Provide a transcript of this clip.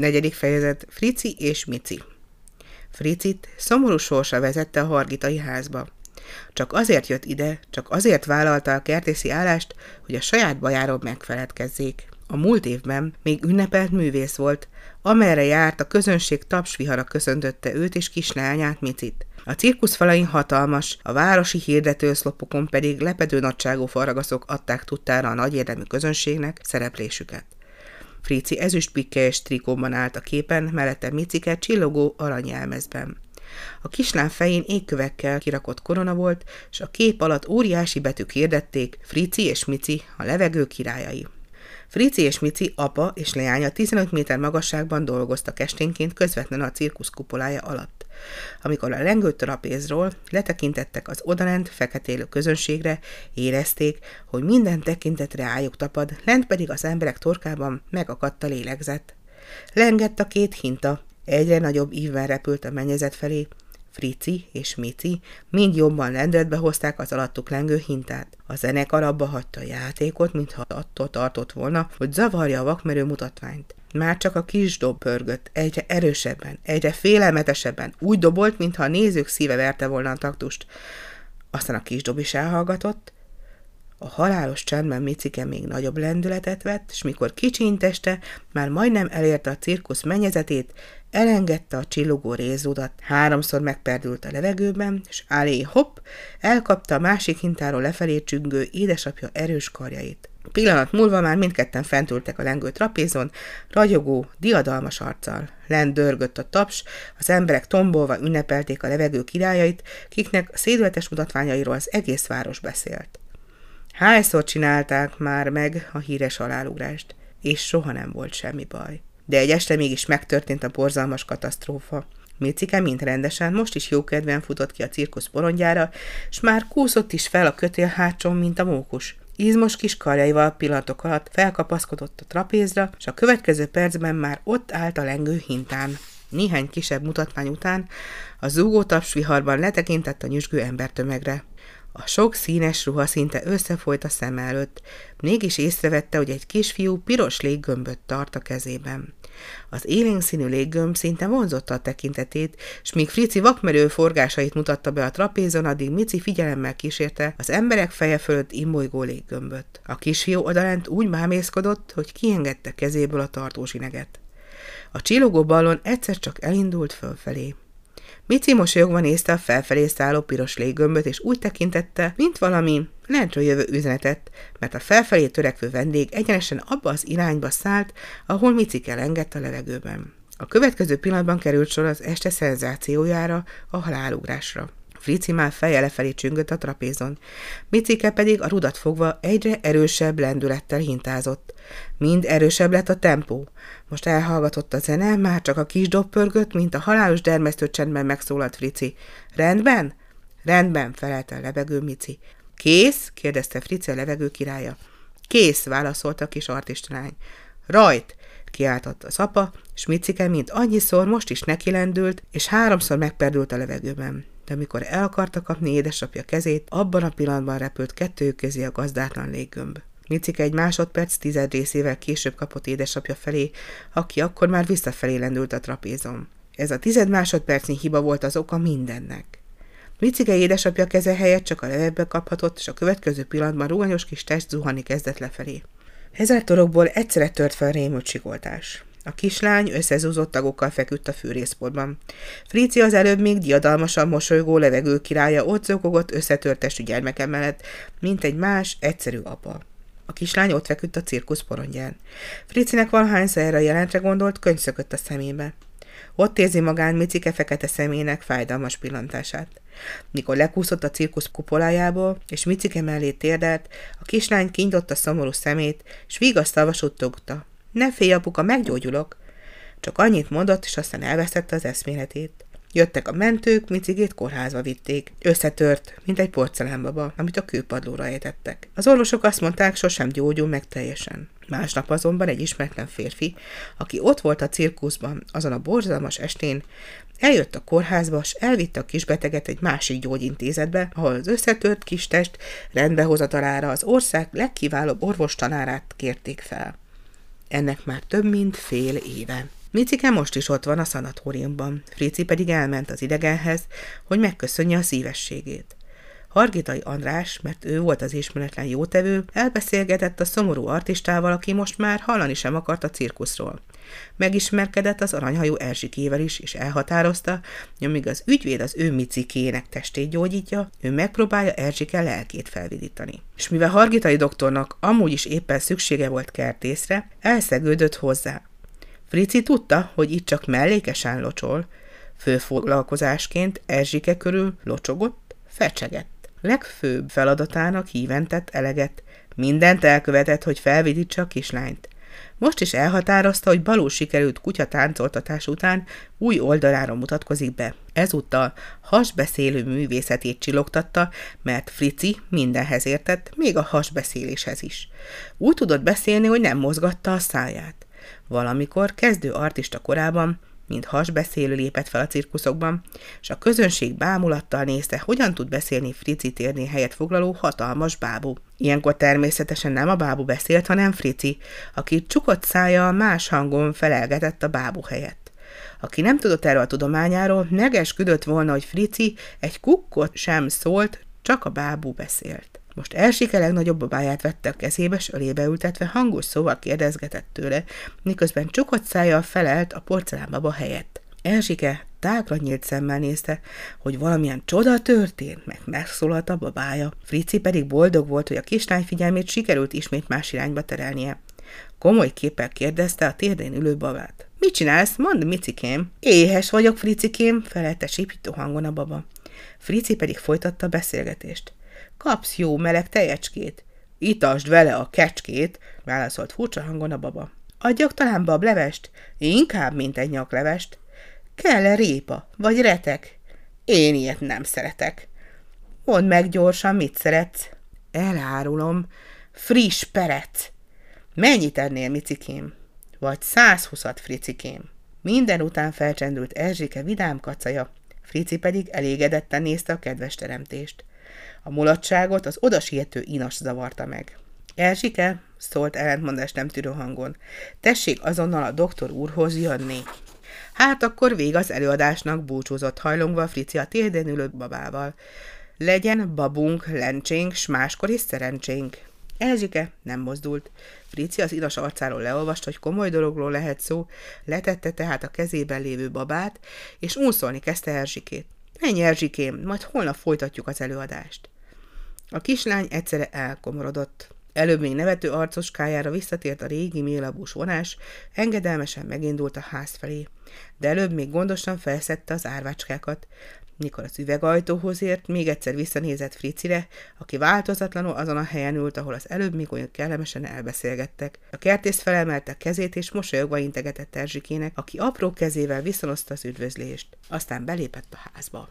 Negyedik fejezet Frici és Mici Fricit szomorú sorsa vezette a hargitai házba. Csak azért jött ide, csak azért vállalta a kertészi állást, hogy a saját bajáról megfeledkezzék. A múlt évben még ünnepelt művész volt, amerre járt a közönség tapsvihara köszöntötte őt és kisleányát Micit. A cirkusz falain hatalmas, a városi hirdetőszlopokon pedig lepedő nagyságú faragaszok adták tudtára a nagy érdemű közönségnek szereplésüket. Frici ezüstpikkelyes trikóban állt a képen, mellette Micike csillogó aranyelmezben. A kislány fején égkövekkel kirakott korona volt, és a kép alatt óriási betűk hirdették Frici és Mici, a levegő királyai. Frici és Mici apa és leánya 15 méter magasságban dolgoztak esténként közvetlenül a cirkusz kupolája alatt. Amikor a lengő trapézról letekintettek az odalent feketélő közönségre, érezték, hogy minden tekintetre ájuk tapad, lent pedig az emberek torkában megakadt a lélegzet. Lengett a két hinta, egyre nagyobb ívvel repült a mennyezet felé, Frici és Mici mind jobban lendületbe hozták az alattuk lengő hintát. A zenekar abba hagyta a játékot, mintha attól tartott volna, hogy zavarja a vakmerő mutatványt. Már csak a kis dob pörgött, egyre erősebben, egyre félelmetesebben, úgy dobolt, mintha a nézők szíve verte volna a taktust. Aztán a kis dob is elhallgatott, a halálos csendben Micike még nagyobb lendületet vett, és mikor kicsinteste, már majdnem elérte a cirkusz mennyezetét, elengedte a csillogó rézudat, háromszor megperdült a levegőben, és állé hopp, elkapta a másik hintáról lefelé csüngő édesapja erős karjait. Pillanat múlva már mindketten fentültek a lengő trapézon, ragyogó, diadalmas arccal. Lent dörgött a taps, az emberek tombolva ünnepelték a levegő királyait, kiknek szédületes mutatványairól az egész város beszélt. Hányszor csinálták már meg a híres alálugrást, és soha nem volt semmi baj. De egy este mégis megtörtént a borzalmas katasztrófa. Micike mint rendesen most is jókedven futott ki a cirkusz porondjára, s már kúszott is fel a kötél hátson, mint a mókus. Izmos kis karjaival pillanatok alatt felkapaszkodott a trapézra, és a következő percben már ott állt a lengő hintán. Néhány kisebb mutatvány után a zúgó tapsviharban letekintett a nyüzsgő embertömegre. A sok színes ruha szinte összefolyt a szem előtt, mégis észrevette, hogy egy kisfiú piros léggömböt tart a kezében. Az élénk színű léggömb szinte vonzotta a tekintetét, s míg Frici vakmerő forgásait mutatta be a trapézon, addig Mici figyelemmel kísérte az emberek feje fölött imbolygó léggömböt. A kisfiú odalent úgy mámészkodott, hogy kiengedte kezéből a tartózsineget. A csillogó ballon egyszer csak elindult fölfelé. Mici mosolyogva nézte a felfelé szálló piros léggömböt, és úgy tekintette, mint valami lentről jövő üzenetet, mert a felfelé törekvő vendég egyenesen abba az irányba szállt, ahol Mici elengedte a levegőben. A következő pillanatban került sor az este szenzációjára, a halálugrásra. Frici már feje lefelé csüngött a trapézon. Micike pedig a rudat fogva egyre erősebb lendülettel hintázott. Mind erősebb lett a tempó. Most elhallgatott a zene, már csak a kis dob pörgött, mint a halálos dermesztő csendben megszólalt Frici. Rendben? Rendben, felelte a levegő Mici. Kész? kérdezte Frici a levegő királya. Kész, válaszolta a kis artistalány. Rajt! kiáltott az apa, és Micike mint annyiszor most is nekilendült, és háromszor megperdült a levegőben de amikor el akarta kapni édesapja kezét, abban a pillanatban repült kettőjük közé a gazdátlan léggömb. Micike egy másodperc tized részével később kapott édesapja felé, aki akkor már visszafelé lendült a trapézon. Ez a tized másodpercnyi hiba volt az oka mindennek. Micike édesapja keze helyett csak a levegőbe kaphatott, és a következő pillanatban ruganyos kis test zuhanni kezdett lefelé. Ezer torokból egyszerre tört fel rémült sikoltás. A kislány összezúzott tagokkal feküdt a fűrészpodban. Fríci az előbb még diadalmasan mosolygó levegő királya ott zokogott összetörtestű gyermeke mellett, mint egy más, egyszerű apa. A kislány ott feküdt a cirkusz porondján. Fricinek valahányszor erre a jelentre gondolt, könyv szökött a szemébe. Ott érzi magán Micike fekete szemének fájdalmas pillantását. Mikor lekúszott a cirkusz kupolájából, és Micike mellé térdelt, a kislány kintotta szomorú szemét, s vigasztalva suttogta. Ne félj, apuka, meggyógyulok. Csak annyit mondott, és aztán elvesztette az eszméletét. Jöttek a mentők, Micigét kórházba vitték. Összetört, mint egy porcelánbaba, amit a kőpadlóra ejtettek. Az orvosok azt mondták, sosem gyógyul meg teljesen. Másnap azonban egy ismeretlen férfi, aki ott volt a cirkuszban azon a borzalmas estén, eljött a kórházba, és elvitte a kisbeteget egy másik gyógyintézetbe, ahol az összetört kistest rendbehozatalára az ország legkiválóbb orvostanárát kérték fel ennek már több mint fél éve. Micike most is ott van a szanatóriumban, Frici pedig elment az idegenhez, hogy megköszönje a szívességét. Hargitai András, mert ő volt az ismeretlen jótevő, elbeszélgetett a szomorú artistával, aki most már hallani sem akart a cirkuszról. Megismerkedett az aranyhajú Erzsikével is, és elhatározta, hogy amíg az ügyvéd az ő micikének testét gyógyítja, ő megpróbálja Erzsike lelkét felvidítani. És mivel Hargitai doktornak amúgy is éppen szüksége volt kertészre, elszegődött hozzá. Frici tudta, hogy itt csak mellékesen locsol, főfoglalkozásként Erzsike körül locsogott, fecsegett. Legfőbb feladatának híventett eleget, mindent elkövetett, hogy felvidítsa a kislányt. Most is elhatározta, hogy balul sikerült kutyatáncoltatás után új oldalára mutatkozik be. Ezúttal hasbeszélő művészetét csillogtatta, mert Frici mindenhez értett, még a hasbeszéléshez is. Úgy tudott beszélni, hogy nem mozgatta a száját. Valamikor kezdő artista korában mint hasbeszélő lépett fel a cirkuszokban, és a közönség bámulattal nézte, hogyan tud beszélni Frici térné helyet foglaló hatalmas bábú. Ilyenkor természetesen nem a bábú beszélt, hanem Frici, aki csukott szája más hangon felelgetett a bábú helyett. Aki nem tudott erről a tudományáról, megesküdött volna, hogy Frici egy kukkot sem szólt, csak a bábú beszélt. Most Elsike legnagyobb babáját vette a kezébe, s ölébe ültetve hangos szóval kérdezgetett tőle, miközben csukott szájjal felelt a porcelánbaba helyett. Elsike tágra nyílt szemmel nézte, hogy valamilyen csoda történt, meg megszólalt a babája. Frici pedig boldog volt, hogy a kislány figyelmét sikerült ismét más irányba terelnie. Komoly képpel kérdezte a térdén ülő babát. Mit csinálsz? Mondd, micikém. Éhes vagyok, Fricikém, felelte sípító hangon a baba. Frici pedig folytatta a beszélgetést. Kapsz jó meleg tejecskét. Itasd vele a kecskét, válaszolt furcsa hangon a baba. Adjak talán bablevest? Inkább, mint egy nyaklevest. Kell-e répa, vagy retek? Én ilyet nem szeretek. Mondd meg gyorsan, mit szeretsz. Elárulom. Friss perec. Mennyit ennél, micikém? Vagy 120-at, fricikém. Minden után felcsendült Erzsike vidám kacaja, Frici pedig elégedetten nézte a kedves teremtést. A mulatságot az odasiető inas zavarta meg. Erzsike, szólt ellentmondás nem tűrő hangon. Tessék azonnal a doktor úrhoz jönni. Hát akkor vég az előadásnak búcsúzott hajlongva Frici a térdén ülő babával. Legyen babunk, lencsénk, s máskor is szerencsénk. Erzsike nem mozdult. Frici az inas arcáról leolvast, hogy komoly dologról lehet szó, letette tehát a kezében lévő babát, és úszolni kezdte Erzsikét. Menj, Erzsikém, majd holnap folytatjuk az előadást. A kislány egyszerre elkomorodott. Előbb még nevető arcoskájára visszatért a régi mélabús vonás, engedelmesen megindult a ház felé, de előbb még gondosan felszette az árvácskákat. Mikor az üvegajtóhoz ért, még egyszer visszanézett Fricire, aki változatlanul azon a helyen ült, ahol az előbb még olyan kellemesen elbeszélgettek. A kertész felemelte kezét, és mosolyogva integetett Erzsikének, aki apró kezével viszonozta az üdvözlést. Aztán belépett a házba.